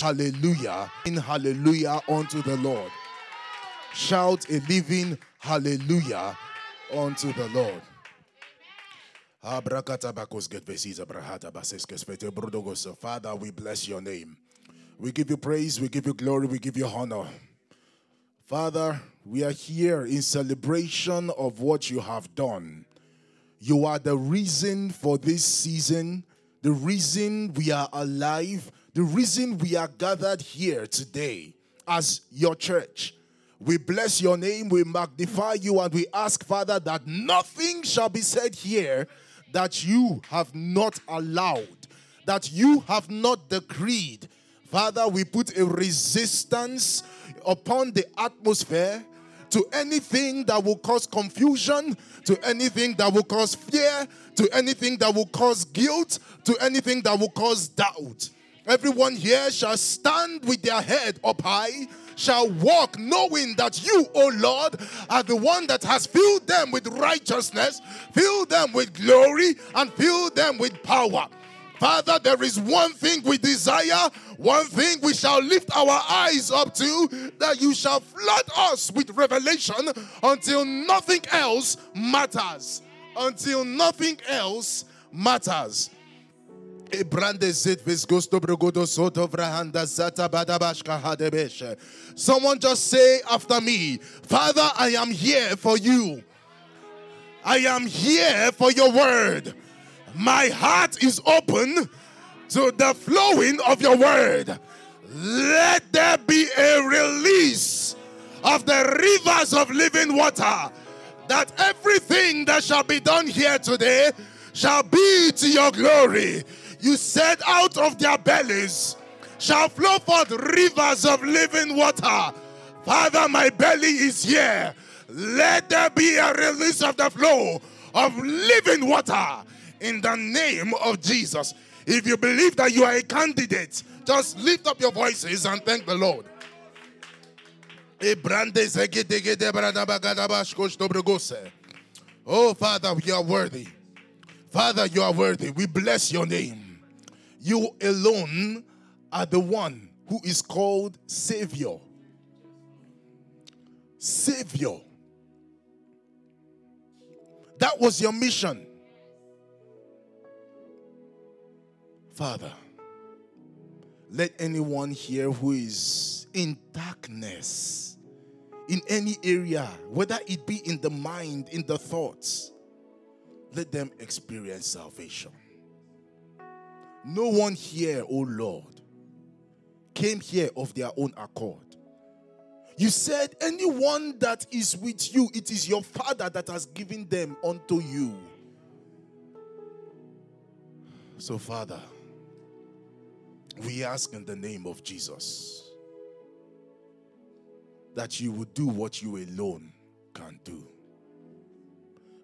hallelujah in hallelujah unto the Lord. Shout a living hallelujah unto the Lord. Father, we bless your name. We give you praise, we give you glory, we give you honor. Father, we are here in celebration of what you have done. You are the reason for this season, the reason we are alive, the reason we are gathered here today as your church. We bless your name, we magnify you, and we ask, Father, that nothing shall be said here that you have not allowed, that you have not decreed. Father, we put a resistance upon the atmosphere to anything that will cause confusion, to anything that will cause fear, to anything that will cause guilt, to anything that will cause doubt. Everyone here shall stand with their head up high, shall walk knowing that you, O Lord, are the one that has filled them with righteousness, filled them with glory, and filled them with power. Father, there is one thing we desire, one thing we shall lift our eyes up to, that you shall flood us with revelation until nothing else matters. Until nothing else matters. Someone just say after me, Father, I am here for you. I am here for your word. My heart is open to the flowing of your word. Let there be a release of the rivers of living water, that everything that shall be done here today shall be to your glory. You said, out of their bellies shall flow forth rivers of living water. Father, my belly is here. Let there be a release of the flow of living water in the name of Jesus. If you believe that you are a candidate, just lift up your voices and thank the Lord. Oh, Father, you are worthy. Father, you are worthy. We bless your name. You alone are the one who is called Savior. Savior. That was your mission. Father, let anyone here who is in darkness, in any area, whether it be in the mind, in the thoughts, let them experience salvation. No one here, oh Lord, came here of their own accord. You said, Anyone that is with you, it is your Father that has given them unto you. So, Father, we ask in the name of Jesus that you would do what you alone can do.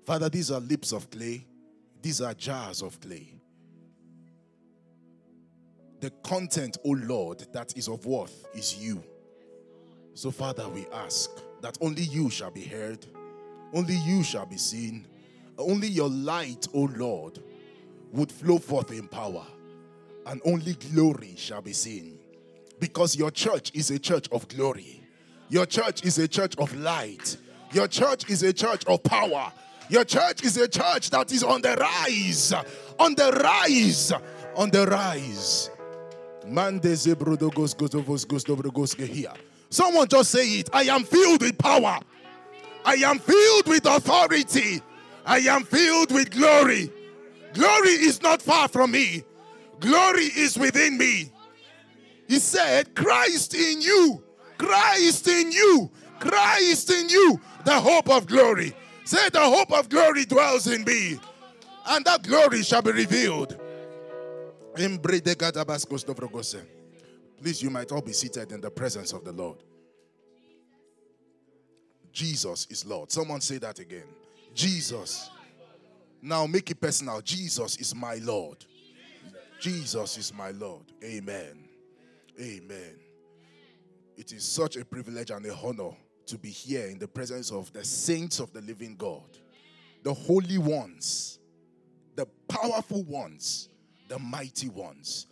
Father, these are lips of clay, these are jars of clay. The content, O oh Lord, that is of worth is you. So, Father, we ask that only you shall be heard, only you shall be seen, only your light, O oh Lord, would flow forth in power and only glory shall be seen. Because your church is a church of glory. Your church is a church of light. Your church is a church of power. Your church is a church that is on the rise. On the rise. On the rise. Someone just say it. I am filled with power. I am filled with authority. I am filled with glory. Glory is not far from me. Glory is within me. He said, Christ in you, Christ in you, Christ in you, the hope of glory. Say, the hope of glory dwells in me, and that glory shall be revealed. Please, you might all be seated in the presence of the Lord. Jesus is Lord. Someone say that again. Jesus. Now make it personal. Jesus is my Lord. Jesus is my Lord. Amen. Amen. It is such a privilege and a honor to be here in the presence of the saints of the living God, the holy ones, the powerful ones, the mighty ones.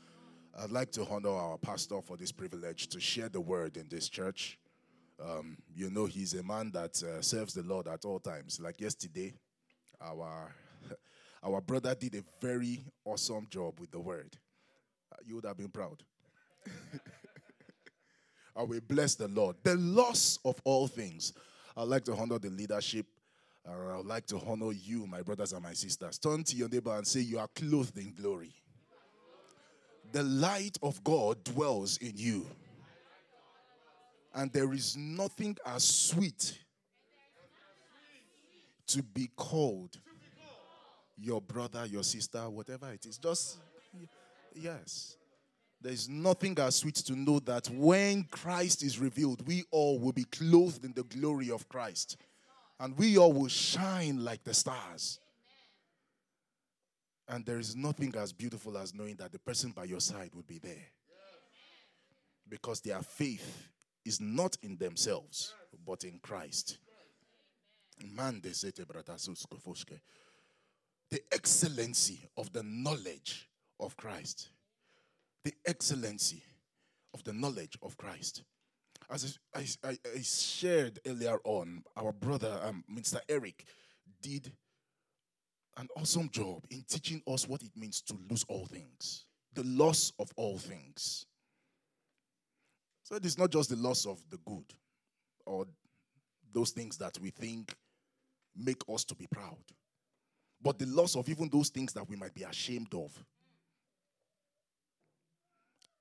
I'd like to honor our pastor for this privilege to share the word in this church. Um, you know, he's a man that uh, serves the Lord at all times. Like yesterday, our our brother did a very awesome job with the word. Uh, you would have been proud. I will bless the Lord. The loss of all things. I'd like to honor the leadership. Uh, I'd like to honor you, my brothers and my sisters. Turn to your neighbor and say, You are clothed in glory. The light of God dwells in you. And there is nothing as sweet to be called your brother, your sister, whatever it is. Just, yes. There's nothing as sweet to know that when Christ is revealed, we all will be clothed in the glory of Christ. And we all will shine like the stars. And there is nothing as beautiful as knowing that the person by your side will be there. Because their faith is not in themselves, but in Christ. Man, they say the excellency of the knowledge of Christ the excellency of the knowledge of Christ. As I, I, I shared earlier on, our brother, um, Mr. Eric, did an awesome job in teaching us what it means to lose all things, the loss of all things. So it is not just the loss of the good or those things that we think make us to be proud, but the loss of even those things that we might be ashamed of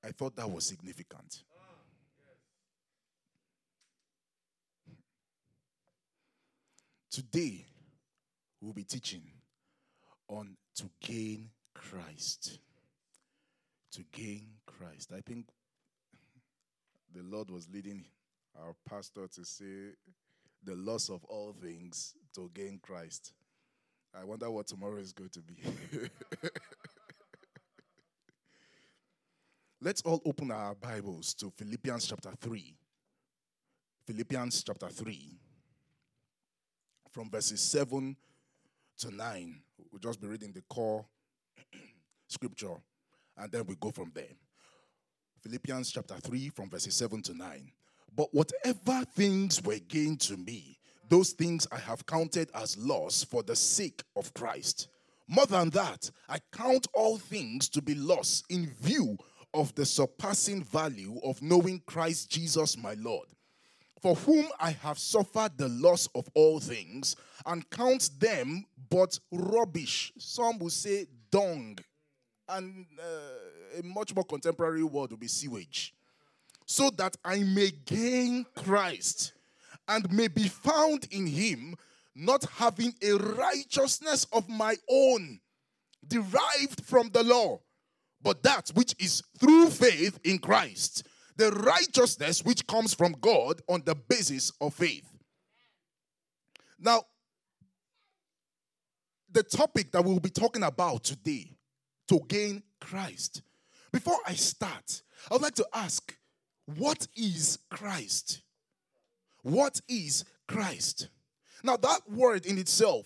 I thought that was significant. Today, we'll be teaching on to gain Christ. To gain Christ. I think the Lord was leading our pastor to say the loss of all things to gain Christ. I wonder what tomorrow is going to be. Let's all open our Bibles to Philippians chapter 3. Philippians chapter 3, from verses 7 to 9. We'll just be reading the core scripture and then we go from there. Philippians chapter 3, from verses 7 to 9. But whatever things were gained to me, those things I have counted as loss for the sake of Christ. More than that, I count all things to be loss in view of the surpassing value of knowing Christ Jesus my Lord, for whom I have suffered the loss of all things, and count them but rubbish. Some will say dung, and uh, a much more contemporary word would be sewage, so that I may gain Christ and may be found in him, not having a righteousness of my own derived from the law but that which is through faith in Christ, the righteousness which comes from God on the basis of faith. Now, the topic that we'll be talking about today to gain Christ. Before I start, I would like to ask what is Christ? What is Christ? Now, that word in itself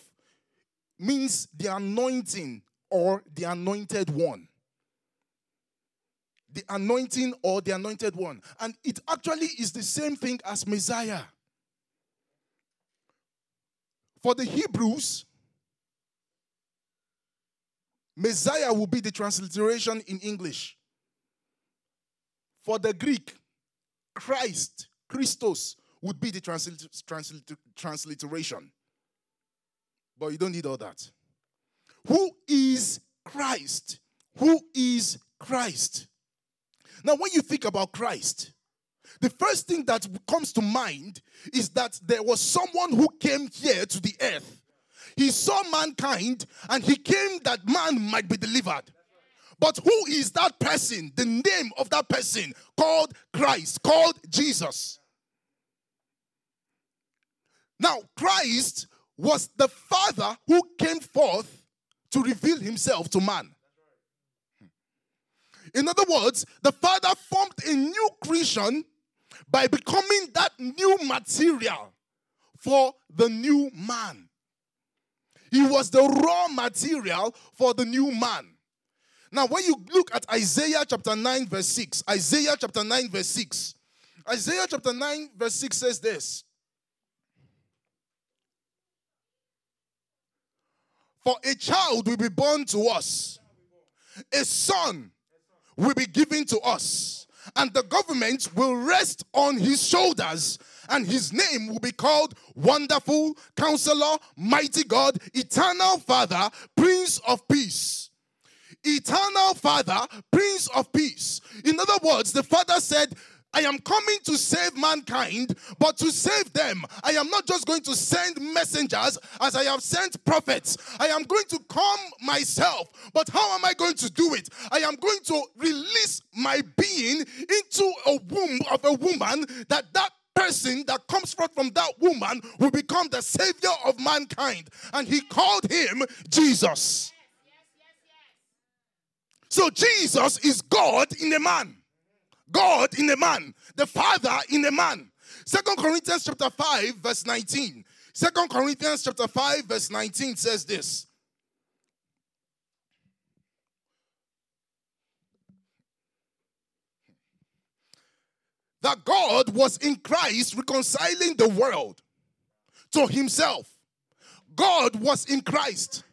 means the anointing or the anointed one the anointing or the anointed one. And it actually is the same thing as Messiah. For the Hebrews, Messiah will be the transliteration in English. For the Greek, Christ, Christos, would be the transliteration. But you don't need all that. Who is Christ? Who is Christ? Now, when you think about Christ, the first thing that comes to mind is that there was someone who came here to the earth. He saw mankind and he came that man might be delivered. But who is that person? The name of that person called Christ, called Jesus. Now, Christ was the Father who came forth to reveal himself to man. In other words, the Father formed a new creation by becoming that new material for the new man. He was the raw material for the new man. Now, when you look at Isaiah chapter 9, verse 6, Isaiah chapter 9, verse 6, Isaiah chapter 9, verse 6 says this For a child will be born to us, a son will be given to us, and the government will rest on his shoulders, and his name will be called Wonderful, Counselor, Mighty God, Eternal Father, Prince of Peace. Eternal Father, Prince of Peace. In other words, the Father said, I am coming to save mankind, but to save them, I am not just going to send messengers as I have sent prophets. I am going to come myself. But how am I going to do it? I am going to release my being into a womb of a woman that that person that comes forth from that woman will become the savior of mankind. And he called him Jesus. So Jesus is God in a man. God in a man, the Father in a man. Second Corinthians chapter 5, verse 19. Second Corinthians chapter 5, verse 19 says this. That God was in Christ reconciling the world to himself. God was in Christ.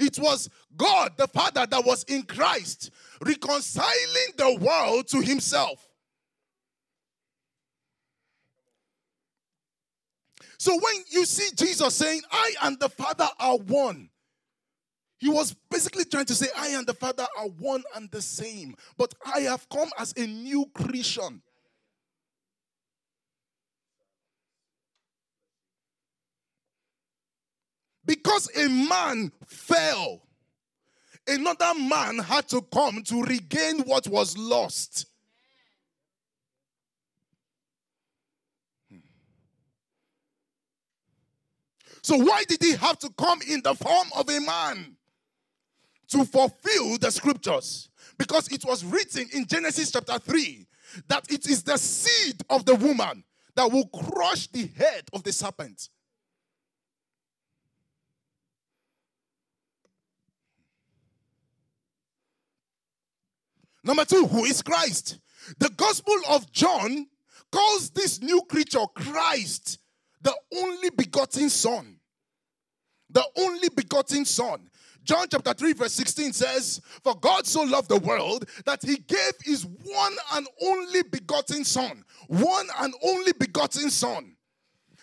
It was God the Father that was in Christ reconciling the world to himself. So when you see Jesus saying, I and the Father are one, he was basically trying to say, I and the Father are one and the same, but I have come as a new creation. Because a man fell, another man had to come to regain what was lost. Hmm. So, why did he have to come in the form of a man? To fulfill the scriptures. Because it was written in Genesis chapter 3 that it is the seed of the woman that will crush the head of the serpent. Number two, who is Christ? The Gospel of John calls this new creature Christ, the only begotten Son. The only begotten Son. John chapter 3, verse 16 says, For God so loved the world that he gave his one and only begotten Son. One and only begotten Son.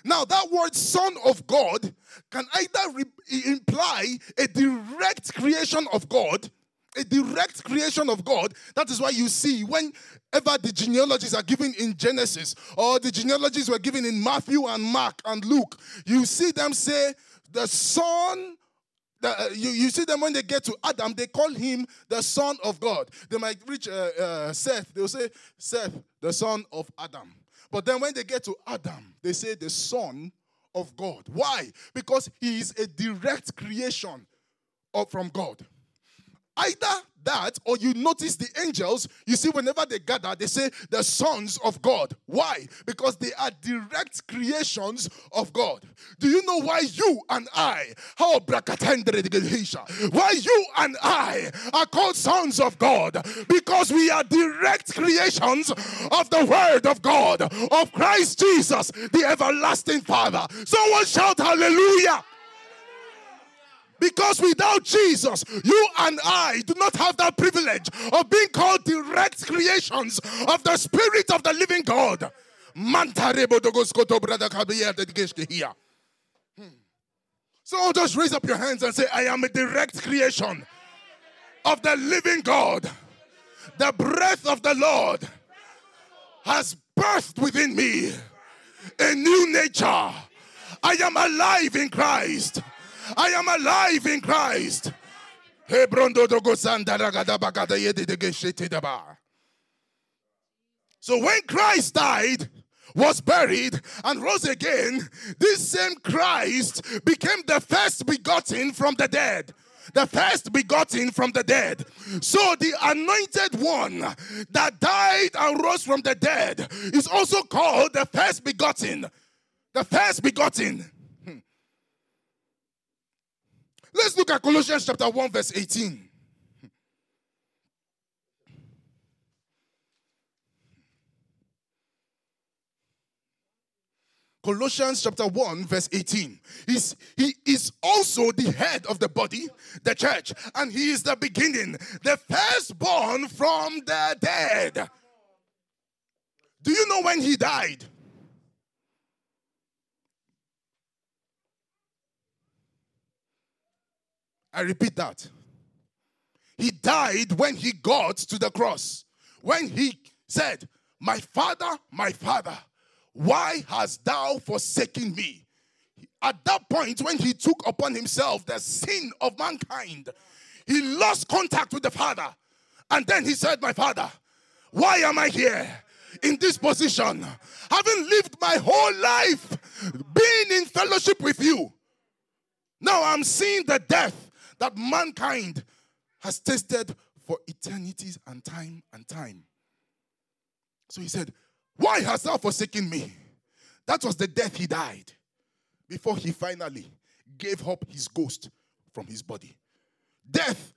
Now, that word Son of God can either re- imply a direct creation of God a direct creation of God. That is why you see whenever the genealogies are given in Genesis or the genealogies were given in Matthew and Mark and Luke, you see them say the son. The, uh, you, you see them when they get to Adam, they call him the son of God. They might reach uh, uh, Seth, they'll say Seth, the son of Adam. But then when they get to Adam, they say the son of God. Why? Because he is a direct creation of, from God. Either that or you notice the angels, you see, whenever they gather, they say the sons of God. Why? Because they are direct creations of God. Do you know why you and I, how why you and I are called sons of God? Because we are direct creations of the Word of God, of Christ Jesus, the everlasting Father. Someone shout hallelujah. Because without Jesus, you and I do not have that privilege of being called direct creations of the Spirit of the living God. Hmm. So just raise up your hands and say, I am a direct creation of the living God. The breath of the Lord has birthed within me a new nature. I am alive in Christ. I am alive in Christ. So when Christ died, was buried, and rose again, this same Christ became the first begotten from the dead. The first begotten from the dead. So the anointed one that died and rose from the dead is also called the first begotten. The first begotten. Let's look at Colossians chapter 1, verse 18. Colossians chapter 1, verse 18. He's, he is also the head of the body, the church, and he is the beginning, the firstborn from the dead. Do you know when he died? I repeat that. He died when he got to the cross. When he said, My father, my father, why hast thou forsaken me? At that point, when he took upon himself the sin of mankind, he lost contact with the Father. And then he said, My Father, why am I here in this position? Having lived my whole life being in fellowship with you. Now I'm seeing the death that mankind has tasted for eternities and time and time. So he said, Why hast thou forsaken me? That was the death he died before he finally gave up his ghost from his body. Death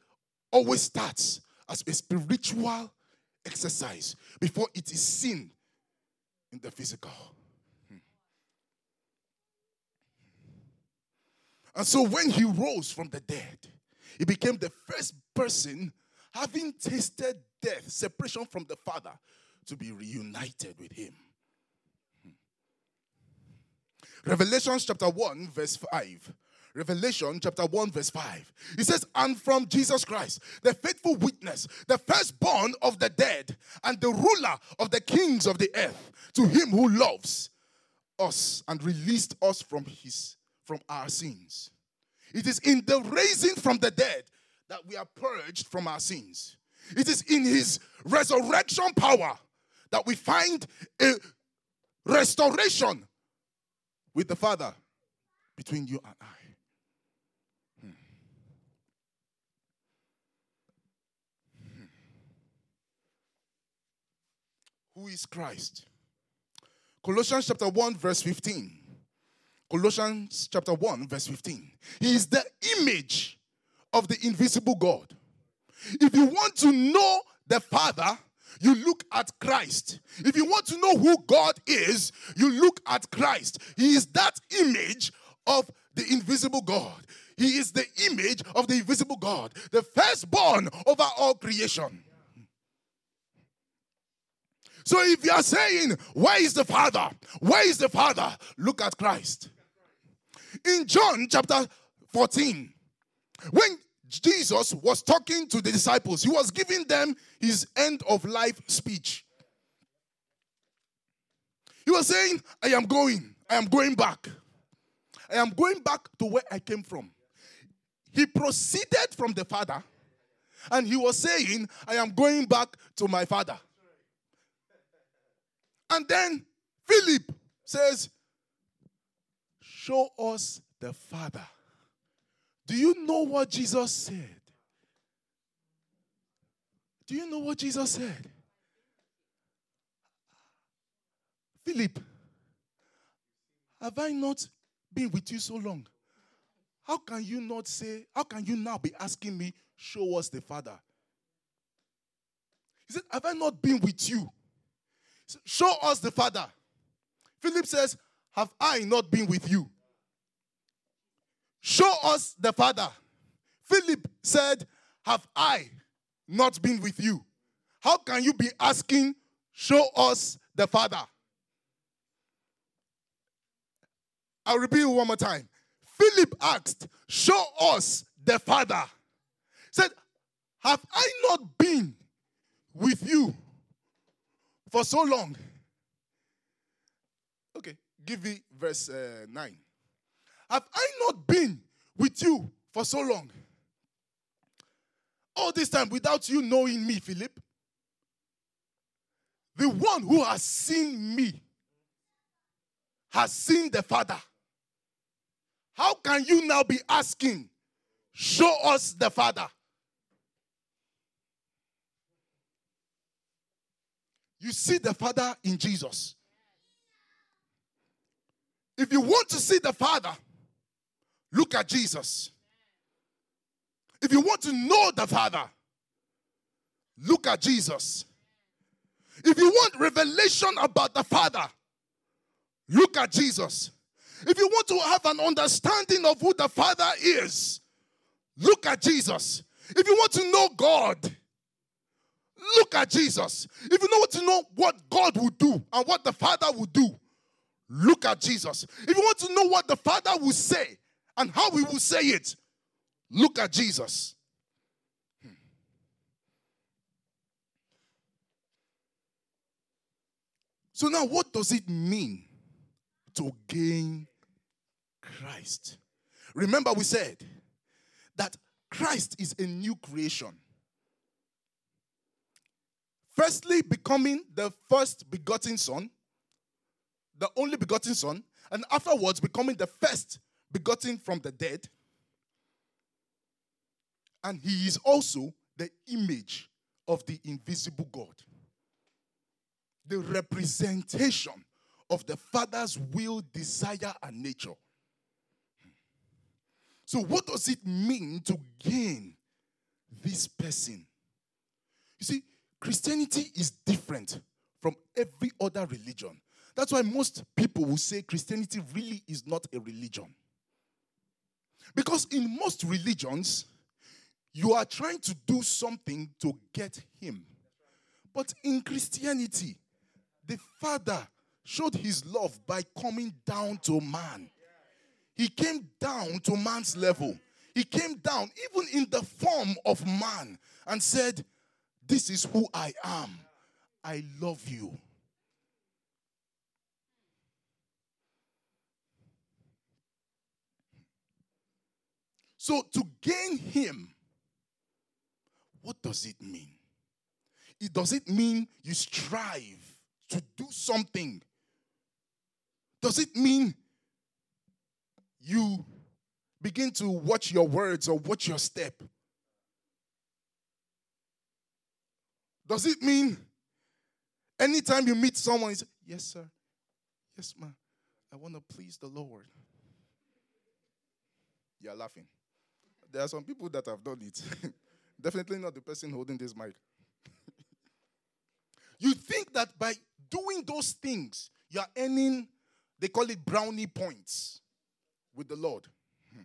always starts as a spiritual exercise before it is seen in the physical. Hmm. And so when he rose from the dead, he became the first person having tasted death, separation from the Father, to be reunited with him. Hmm. Revelation chapter 1, verse 5. Revelation chapter 1, verse 5. He says, And from Jesus Christ, the faithful witness, the firstborn of the dead, and the ruler of the kings of the earth, to him who loves us and released us from his from our sins. It is in the raising from the dead that we are purged from our sins. It is in his resurrection power that we find a restoration with the Father between you and I. Hmm. Hmm. Who is Christ? Colossians chapter 1, verse 15. Colossians chapter 1, verse 15. He is the image of the invisible God. If you want to know the Father, you look at Christ. If you want to know who God is, you look at Christ. He is that image of the invisible God. He is the image of the invisible God, the firstborn over all creation. So if you are saying, Where is the Father? Where is the Father? Look at Christ. In John chapter 14, when Jesus was talking to the disciples. He was giving them his end of life speech. He was saying, I am going, I am going back. I am going back to where I came from. He proceeded from the Father and he was saying, I am going back to my Father. And then Philip says, Show us the Father. Do you know what Jesus said? Do you know what Jesus said? Philip, have I not been with you so long? How can you not say, how can you now be asking me, show us the Father? He said, Have I not been with you? Show us the Father. Philip says, Have I not been with you? Show us the Father. Philip said, Have I not been with you? How can you be asking, Show us the Father? I'll repeat one more time. Philip asked, Show us the Father. Said, Have I not been with you for so long? Give me verse uh, 9. Have I not been with you for so long? All this time without you knowing me, Philip. The one who has seen me has seen the Father. How can you now be asking, show us the Father? You see the Father in Jesus. If you want to see the Father, Look at Jesus. If you want to know the Father, look at Jesus. If you want revelation about the Father, look at Jesus. If you want to have an understanding of who the Father is, look at Jesus. If you want to know God, look at Jesus. If you want to know what God will do and what the Father will do, look at Jesus. If you want to know what the Father will say and how he will say it, look at Jesus. Hmm. So now, what does it mean to gain Christ? Remember, we said that Christ is a new creation. Firstly, becoming the first begotten Son, the only begotten Son, and afterwards becoming the first begotten from the dead. And he is also the image of the invisible God the representation of the Father's will, desire, and nature. So, what does it mean to gain this person? You see, Christianity is different from every other religion. That's why most people will say Christianity really is not a religion. Because in most religions, you are trying to do something to get Him. But in Christianity, the Father showed his love by coming down to man. He came down to man's level. He came down, even in the form of man, and said, This is who I am. I love you. So, to gain him, what does it mean? It does it mean you strive to do something, does it mean you begin to watch your words or watch your step? Does it mean anytime you meet someone, you say, Yes, sir. Yes, ma'am. I want to please the Lord. You're laughing. There are some people that have done it. Definitely not the person holding this mic. you think that by doing those things, you are earning, they call it brownie points with the Lord. Hmm.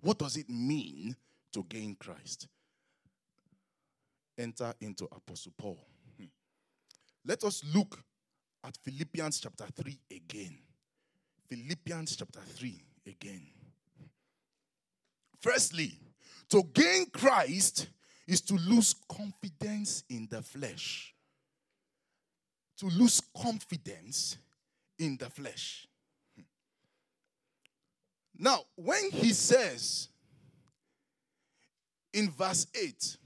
What does it mean to gain Christ? Enter into Apostle Paul. Hmm. Let us look at Philippians chapter 3 again. Philippians chapter 3 again. Firstly, to gain Christ is to lose confidence in the flesh to lose confidence in the flesh. Now, when he says in verse 8,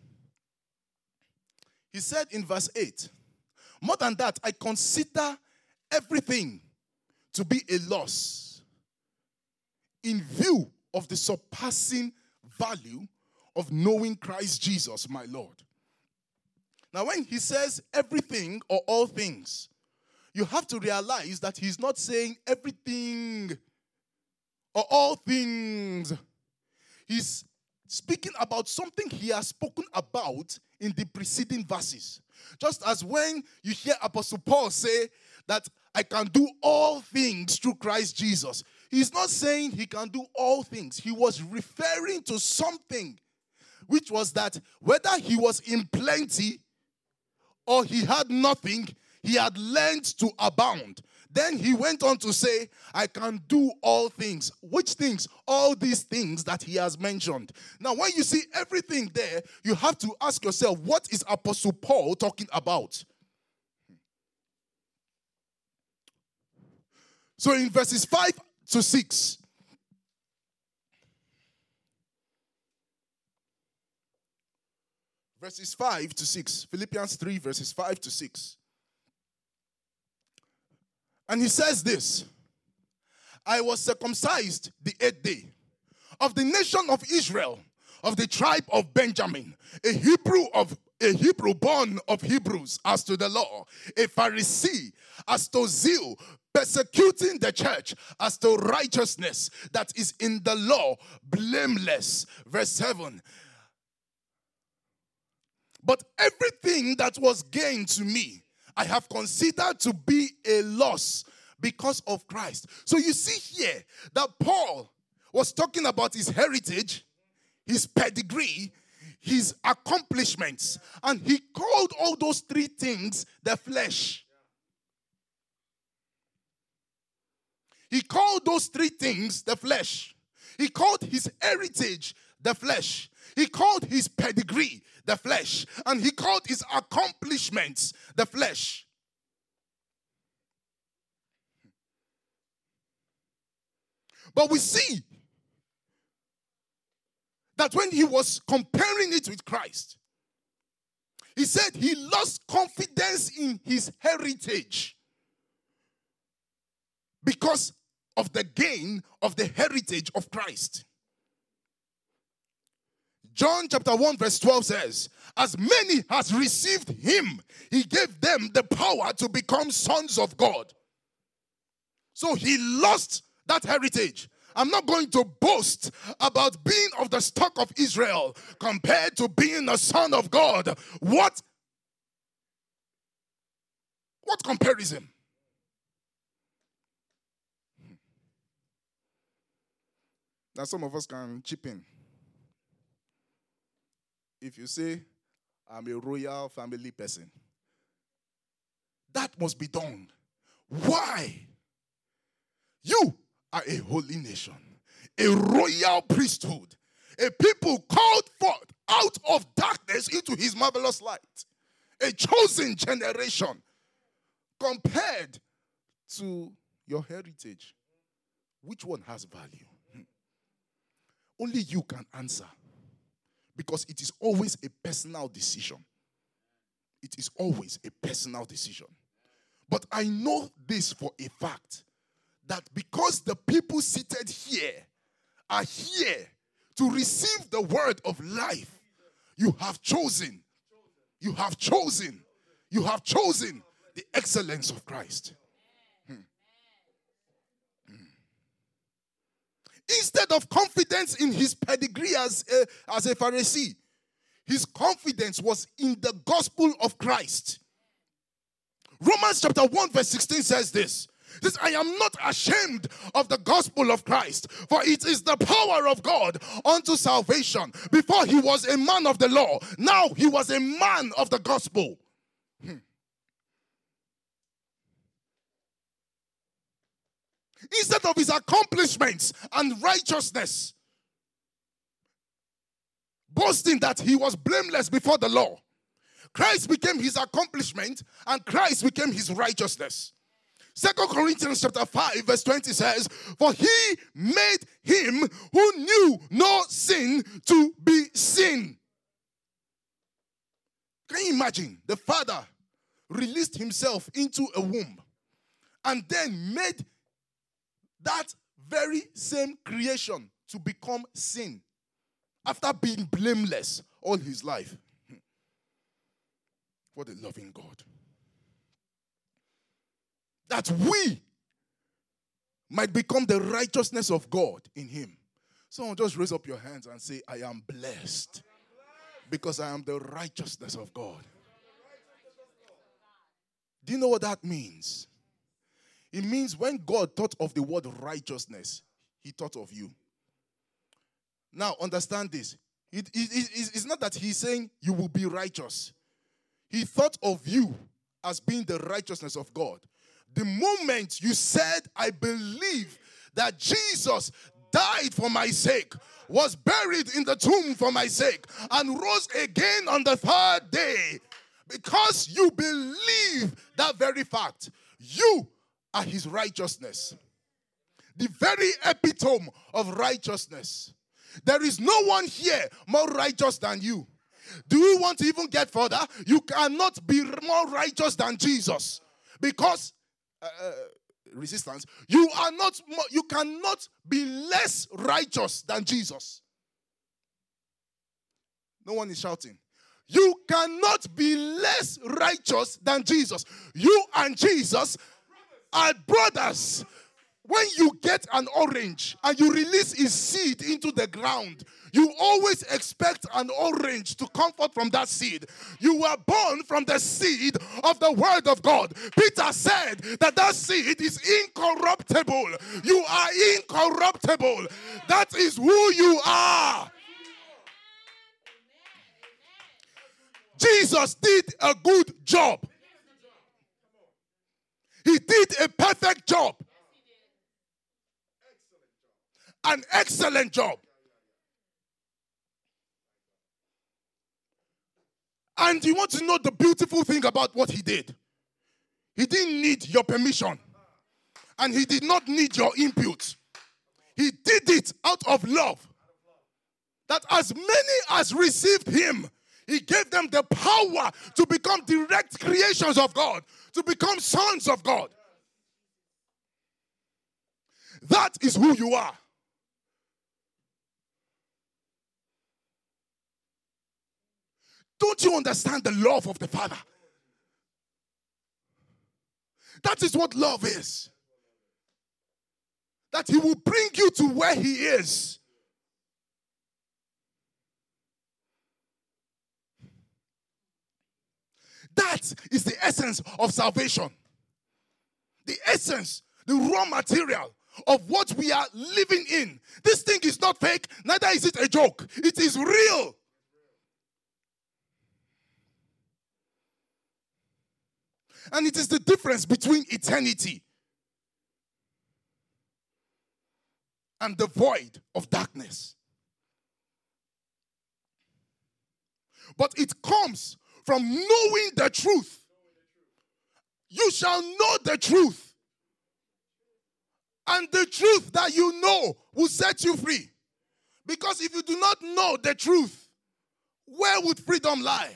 he said in verse 8, more than that, I consider everything to be a loss in view of the surpassing value of knowing Christ Jesus, my Lord. Now, when he says everything or all things, you have to realize that he's not saying everything or all things. He's speaking about something he has spoken about in the preceding verses. Just as when you hear Apostle Paul say that I can do all things through Christ Jesus, he's not saying he can do all things. He was referring to something, which was that whether he was in plenty or he had nothing, he had learned to abound. Then he went on to say, I can do all things. Which things? All these things that he has mentioned. Now, when you see everything there, you have to ask yourself, what is Apostle Paul talking about? So, in verses 5 to 6, verses 5 to 6. Philippians 3, verses 5 to 6. And he says this I was circumcised the eighth day of the nation of Israel, of the tribe of Benjamin, a Hebrew of a Hebrew born of Hebrews as to the law, a Pharisee as to zeal, persecuting the church as to righteousness that is in the law, blameless. Verse 7 but everything that was gained to me, I have considered to be a loss because of Christ. So you see here that Paul was talking about his heritage, his pedigree, his accomplishments, and he called all those three things the flesh. He called those three things the flesh. He called his heritage the flesh. He called his pedigree the flesh. And he called his accomplishments the flesh. But we see that when he was comparing it with Christ, he said he lost confidence in his heritage because of the gain of the heritage of Christ. John chapter 1 verse 12 says, as many has received him, he gave them the power to become sons of God. So he lost that heritage. I'm not going to boast about being of the stock of Israel compared to being a son of God. What? What comparison? Now, some of us can chip in. If you say, I'm a royal family person, that must be done. Why? You are a holy nation, a royal priesthood, a people called forth out of darkness into his marvelous light, a chosen generation compared to your heritage. Which one has value? Only you can answer because it is always a personal decision. It is always a personal decision. But I know this for a fact that because the people seated here are here to receive the word of life, you have chosen, you have chosen, you have chosen the excellence of Christ. Hmm. Hmm. Instead of confidence in his pedigree as a, as a Pharisee, his confidence was in the gospel of Christ. Romans chapter 1, verse 16 says this This I am not ashamed of the gospel of Christ, for it is the power of God unto salvation. Before he was a man of the law, now he was a man of the gospel. Hmm. Instead of his accomplishments and righteousness, boasting that he was blameless before the law, Christ became his accomplishment and Christ became his righteousness. Second Corinthians chapter 5 verse 20 says, For he made him who knew no sin to be sin. Can you imagine? The father released himself into a womb and then made that very same creation to become sin after being blameless all his life. Hmm. What a loving God that we might become the righteousness of God in Him. Someone just raise up your hands and say, I am blessed because I am the righteousness of God. Do you know what that means? It means when God thought of the word righteousness, He thought of you. Now, understand this. It, it, it, it's not that He's saying you will be righteous, He thought of you as being the righteousness of God. The moment you said, I believe that Jesus died for my sake, was buried in the tomb for my sake, and rose again on the third day, because you believe that very fact, you are his righteousness. The very epitome of righteousness. There is no one here more righteous than you. Do you want to even get further? You cannot be more righteous than Jesus because uh, uh, resistance, you are not, you cannot be less righteous than Jesus. No one is shouting. You cannot be less righteous than Jesus. You and Jesus are brothers. when you get an orange and you release its seed into the ground, you always expect an orange to come forth from that seed. You were born from the seed of the word of God. Peter said that that seed is incorruptible. You are incorruptible. That is who you are. Jesus did a good job. He did a perfect job. An excellent job. And you want to know the beautiful thing about what he did? He didn't need your permission, and he did not need your input. He did it out of love. That as many as received him, he gave them the power to become direct creations of God, to become sons of God. That is who you are. Don't you understand the love of the Father? That is what love is. That He will bring you to where He is. That is the essence of salvation. The essence, the raw material of what we are living in. This thing is not fake, neither is it a joke. It is real. And it is the difference between eternity and the void of darkness. But it comes from knowing the truth. You shall know the truth. And the truth that you know will set you free. Because if you do not know the truth, where would freedom lie?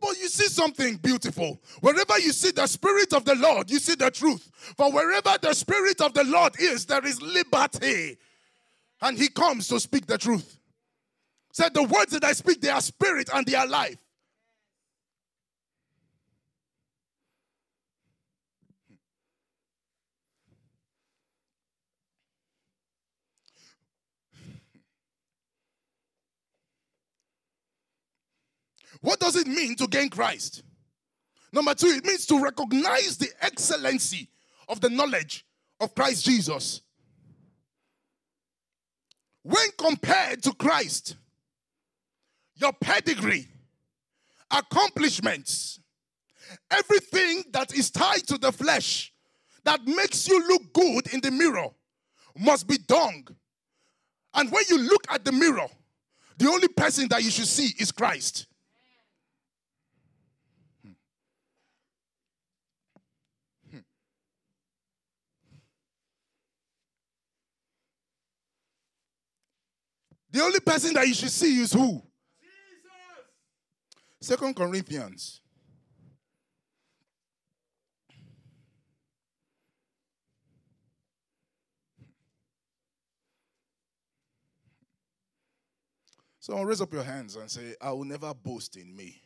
But you see something beautiful. Wherever you see the Spirit of the Lord, you see the truth. For wherever the Spirit of the Lord is, there is liberty. And He comes to speak the truth. Said, The words that I speak, they are spirit and they are life. What does it mean to gain Christ? Number two, it means to recognize the excellency of the knowledge of Christ Jesus. When compared to Christ, your pedigree, accomplishments, everything that is tied to the flesh that makes you look good in the mirror must be dung. And when you look at the mirror, the only person that you should see is Christ. The only person that you should see is who? Jesus. Second Corinthians. So raise up your hands and say, I will never boast in me,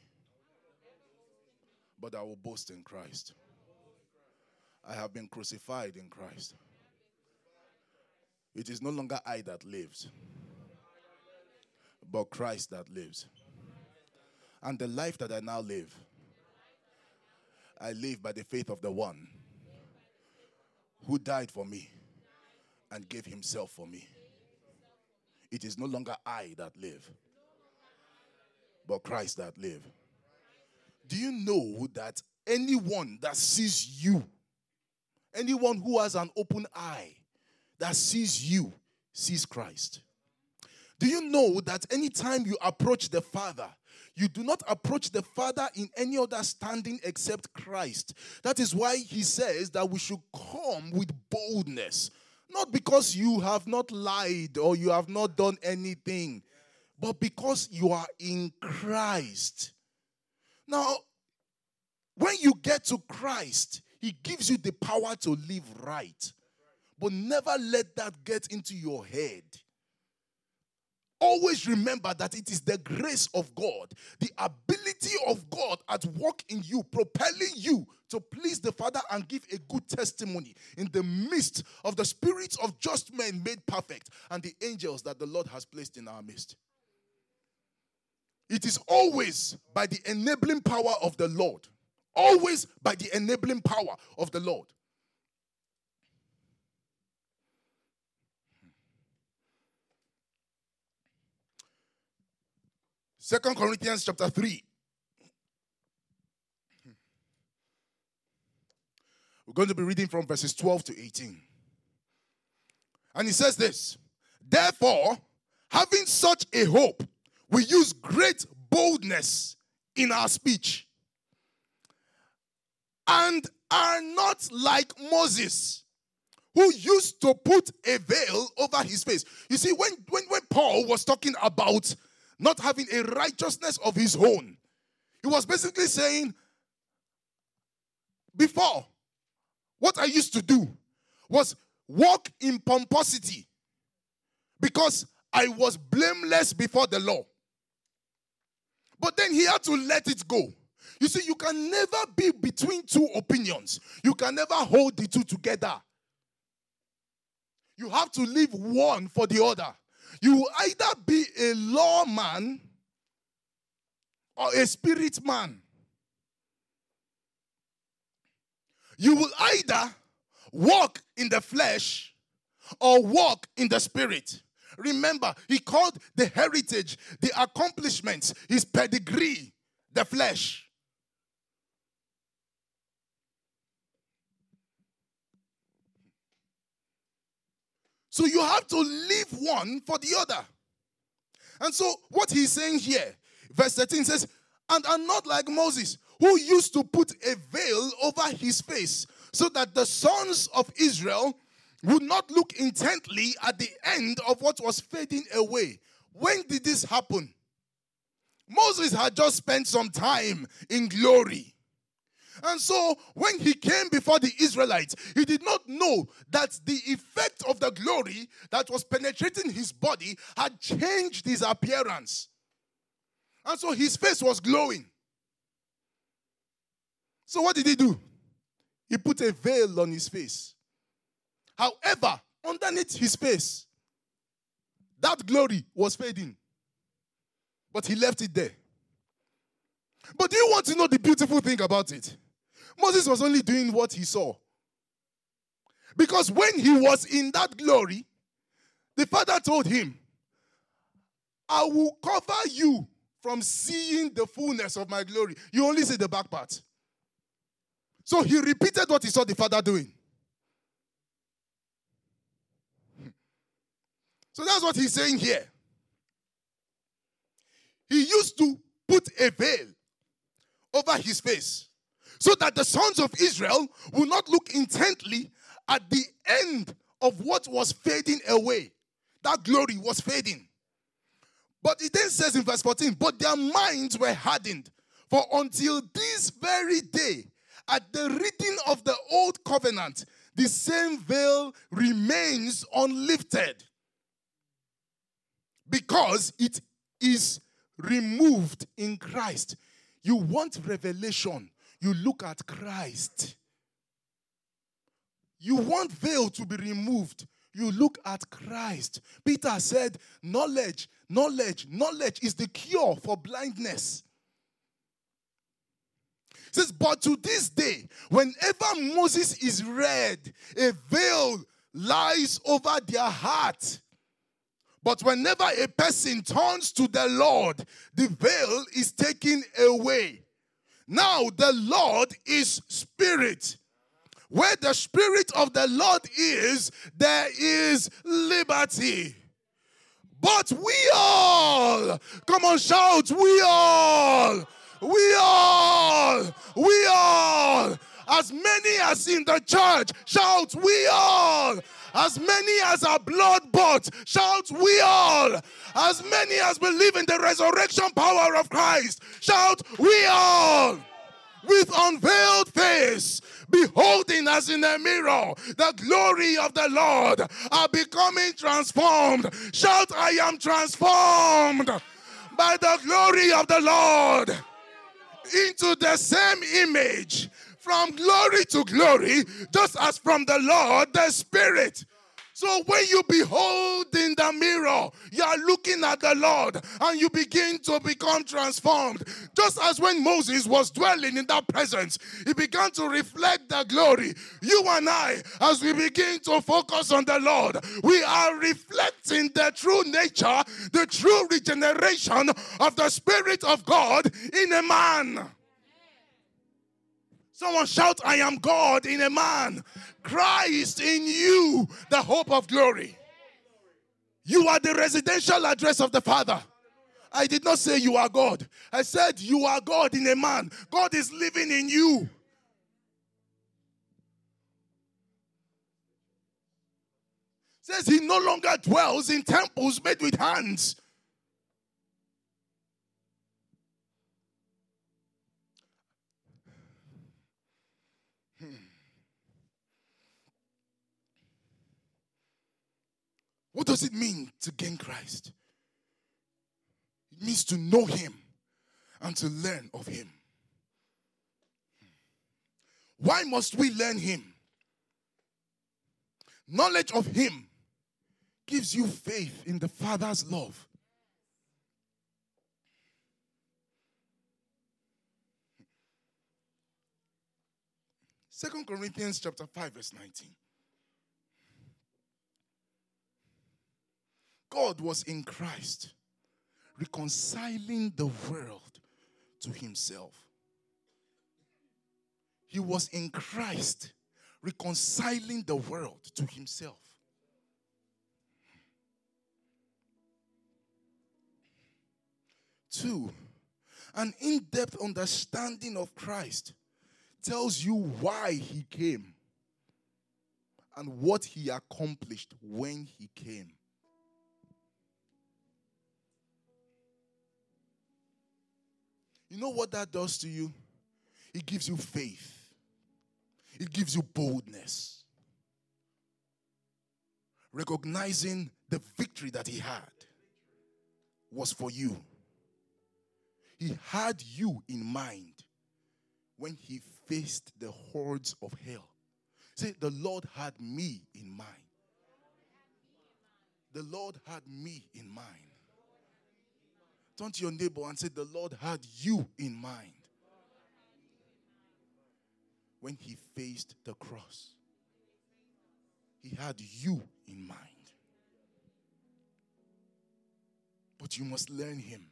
but I will boast in Christ. I have been crucified in Christ. It is no longer I that lives but Christ that lives. And the life that I now live, I live by the faith of the one who died for me and gave himself for me. It is no longer I that live, but Christ that live. Do you know that anyone that sees you, anyone who has an open eye that sees you, sees Christ? Do you know that anytime you approach the Father, you do not approach the Father in any other standing except Christ? That is why he says that we should come with boldness. Not because you have not lied or you have not done anything, but because you are in Christ. Now, when you get to Christ, He gives you the power to live right. But never let that get into your head always remember that it is the grace of God, the ability of God at work in you, propelling you to please the Father and give a good testimony in the midst of the spirits of just men made perfect and the angels that the Lord has placed in our midst. It is always by the enabling power of the Lord. Always by the enabling power of the Lord. Second Corinthians chapter 3. We're going to be reading from verses 12 to 18. And he says this Therefore, having such a hope, we use great boldness in our speech and are not like Moses, who used to put a veil over his face. You see, when, when, when Paul was talking about not having a righteousness of his own, he was basically saying, Before, what I used to do was walk in pomposity because I was blameless before the law. But then he had to let it go. You see, you can never be between two opinions, you can never hold the two together. You have to leave one for the other. You will either be a lawman or a spirit man. You will either walk in the flesh or walk in the spirit. Remember, he called the heritage, the accomplishments, his pedigree, the flesh. So you have to leave one for the other. And so what he's saying here, verse 13 says, and are not like Moses, who used to put a veil over his face, so that the sons of Israel would not look intently at the end of what was fading away. When did this happen? Moses had just spent some time in glory. And so, when he came before the Israelites, he did not know that the effect of the glory that was penetrating his body had changed his appearance. And so, his face was glowing. So, what did he do? He put a veil on his face. However, underneath his face, that glory was fading. But he left it there. But do you want to know the beautiful thing about it? Moses was only doing what he saw. Because when he was in that glory, the father told him, I will cover you from seeing the fullness of my glory. You only see the back part. So he repeated what he saw the father doing. So that's what he's saying here. He used to put a veil over his face so that the sons of Israel will not look intently at the end of what was fading away. That glory was fading. But it then says in verse 14, but their minds were hardened. For until this very day, at the reading of the old covenant, the same veil remains unlifted because it is removed in Christ. You want revelation, you look at Christ. You want veil to be removed, you look at Christ. Peter said, Knowledge, knowledge, knowledge is the cure for blindness. It says, but to this day, whenever Moses is read, a veil lies over their heart. But whenever a person turns to the Lord, the veil is taken away. Now, the Lord is spirit. Where the spirit of the Lord is, there is liberty. But we all, come on, shout, we all, we all, we all, as many as in the church, shout, we all as many as are blood bought, shout, we all. As many as believe in the resurrection power of Christ, shout, we all. With unveiled face, beholding as in a mirror the glory of the Lord, are becoming transformed. Shout, I am transformed by the glory of the Lord into the same image from glory to glory, just as from the Lord the Spirit. So when you behold in the mirror, you are looking at the Lord and you begin to become transformed. Just as when Moses was dwelling in that presence, he began to reflect the glory. You and I, as we begin to focus on the Lord, we are reflecting the true nature, the true regeneration of the Spirit of God in a man. Someone shout, I am God in a man. Christ in you, the hope of glory. You are the residential address of the Father. I did not say you are God. I said you are God in a man. God is living in you. Says he no longer dwells in temples made with hands. What does it mean to gain Christ? It means to know Him and to learn of Him. Why must we learn Him? Knowledge of Him gives you faith in the Father's love. Second Corinthians chapter 5 verse 19. God was in Christ, reconciling the world to himself. He was in Christ, reconciling the world to himself. Two, an in depth understanding of Christ tells you why he came and what he accomplished when he came. You know what that does to you? It gives you faith, it gives you boldness. Recognizing the victory that he had was for you. He had you in mind when he faced the hordes of hell. See, the Lord had me in mind. The Lord had me in mind. Turn to your neighbor and say, The Lord had you in mind when he faced the cross. He had you in mind. But you must learn him.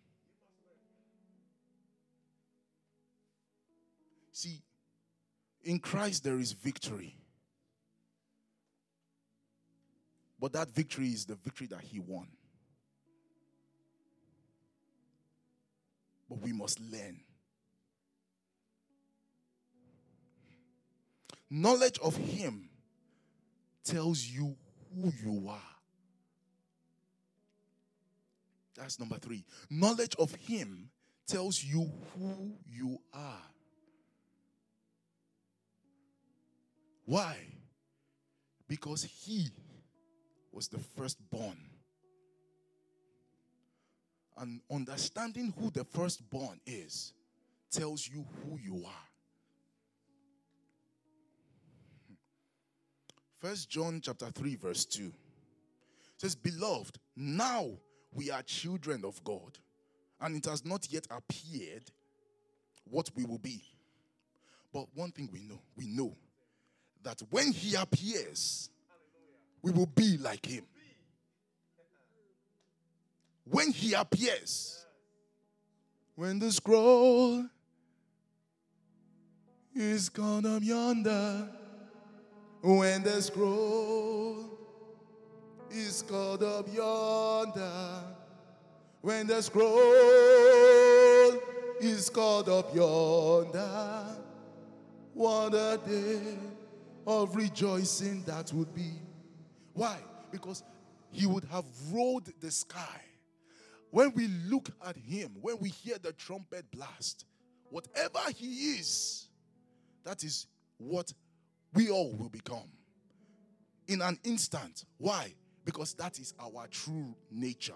See, in Christ there is victory. But that victory is the victory that he won. But we must learn. Knowledge of Him tells you who you are. That's number three. Knowledge of Him tells you who you are. Why? Because He was the firstborn and understanding who the firstborn is tells you who you are. First John chapter 3 verse 2 says beloved now we are children of God and it has not yet appeared what we will be but one thing we know we know that when he appears we will be like him when he appears. When the scroll is gone up yonder, when the scroll is called up yonder, when the scroll is called up yonder, what a day of rejoicing that would be. Why? Because he would have rolled the sky when we look at him, when we hear the trumpet blast, whatever he is, that is what we all will become in an instant. Why? Because that is our true nature.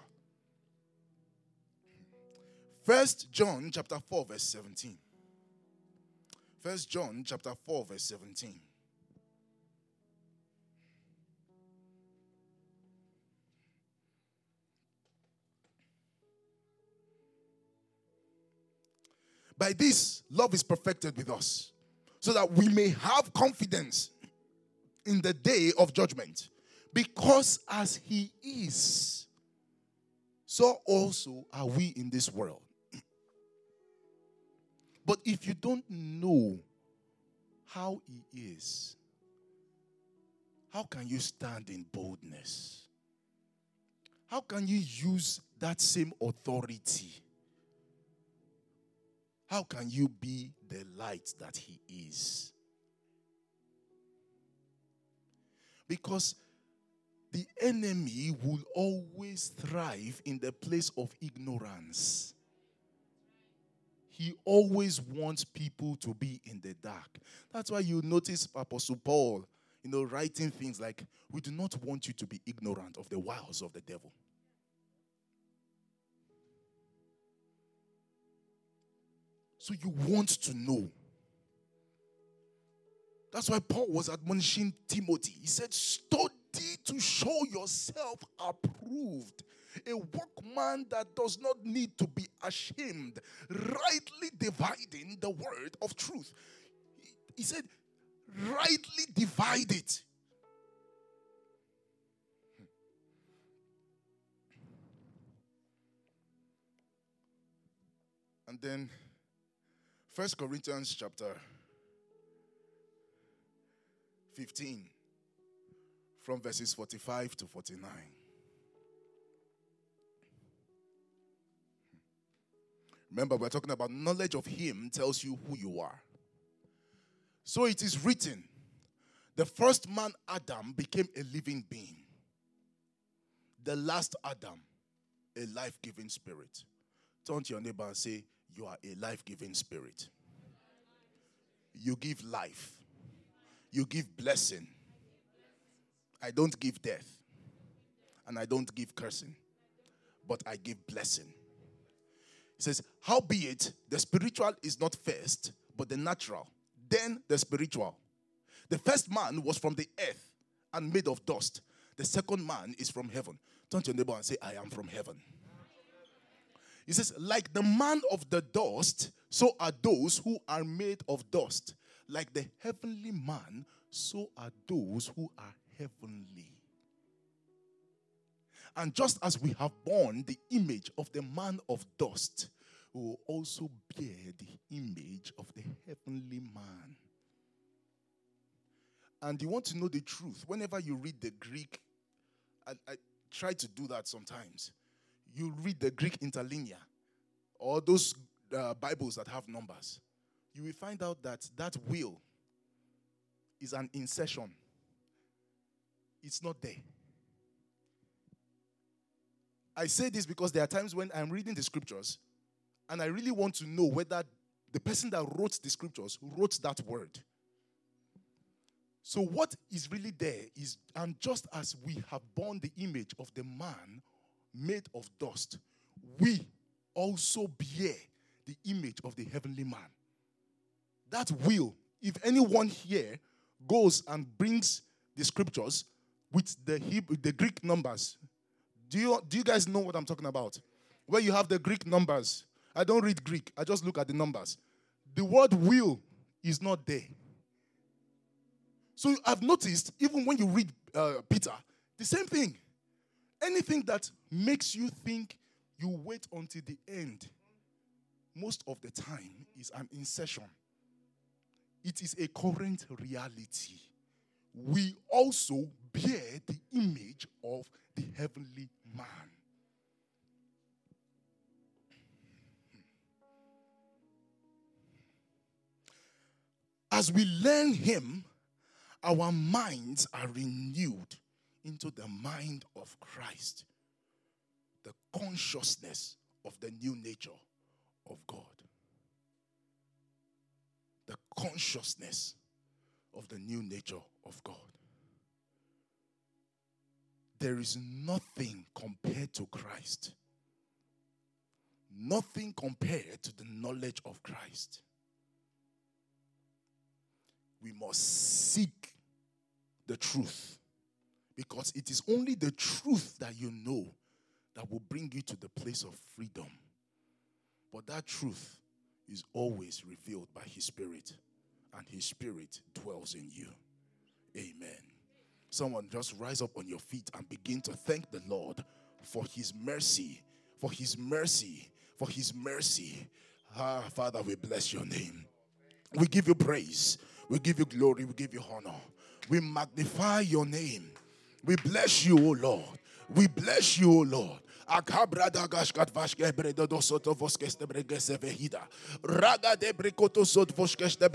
First John chapter 4 verse 17. First John chapter 4, verse 17. By this, love is perfected with us, so that we may have confidence in the day of judgment. Because as He is, so also are we in this world. But if you don't know how He is, how can you stand in boldness? How can you use that same authority? How can you be the light that He is? Because the enemy will always thrive in the place of ignorance. He always wants people to be in the dark. That's why you notice Apostle Paul, you know, writing things like, We do not want you to be ignorant of the wiles of the devil. So you want to know. That's why Paul was admonishing Timothy. He said, Study to show yourself approved, a workman that does not need to be ashamed, rightly dividing the word of truth. He said, rightly divide it. And then First Corinthians chapter 15 from verses 45 to 49. Remember, we're talking about knowledge of Him tells you who you are. So it is written the first man, Adam, became a living being. The last Adam, a life giving spirit. Turn to your neighbor and say, You are a life giving spirit. You give life, you give blessing. I don't give death, and I don't give cursing, but I give blessing. He says, Howbeit, the spiritual is not first, but the natural, then the spiritual. The first man was from the earth and made of dust. The second man is from heaven. Turn to your neighbor and say, I am from heaven. He says, like the man of the dust, so are those who are made of dust. Like the heavenly man, so are those who are heavenly. And just as we have borne the image of the man of dust, we will also bear the image of the heavenly man. And you want to know the truth. Whenever you read the Greek, I, I try to do that sometimes. You read the Greek interlinear or those uh, Bibles that have numbers. You will find out that that will is an insertion it's not there. I say this because there are times when I'm reading the scriptures and I really want to know whether the person that wrote the scriptures wrote that word. So, what is really there is, and just as we have borne the image of the man made of dust, we also bear the image of the heavenly man. That will, if anyone here goes and brings the scriptures, with the Hebrew, the Greek numbers. Do you, do you guys know what I'm talking about? Where you have the Greek numbers. I don't read Greek, I just look at the numbers. The word will is not there. So I've noticed, even when you read uh, Peter, the same thing. Anything that makes you think you wait until the end, most of the time is an insertion. It is a current reality we also bear the image of the heavenly man. As we learn him, our minds are renewed into the mind of Christ, the consciousness of the new nature of God, the consciousness of the new nature of God. There is nothing compared to Christ, nothing compared to the knowledge of Christ. we must seek the truth because it is only the truth that you know that will bring you to the place of freedom. But that truth is always revealed by His Spirit, and His Spirit dwells in you. Amen. Someone just rise up on your feet and begin to thank the Lord for His mercy, for His mercy, for His mercy. Ah, Father, we bless your name. We give you praise. We give you glory. We give you honor. We magnify your name. We bless you, O Lord. We bless you, O Lord. Akabrada gashkat vashke bredo do soto voskeste bregese vehida. Raga de brekoto sot voskeste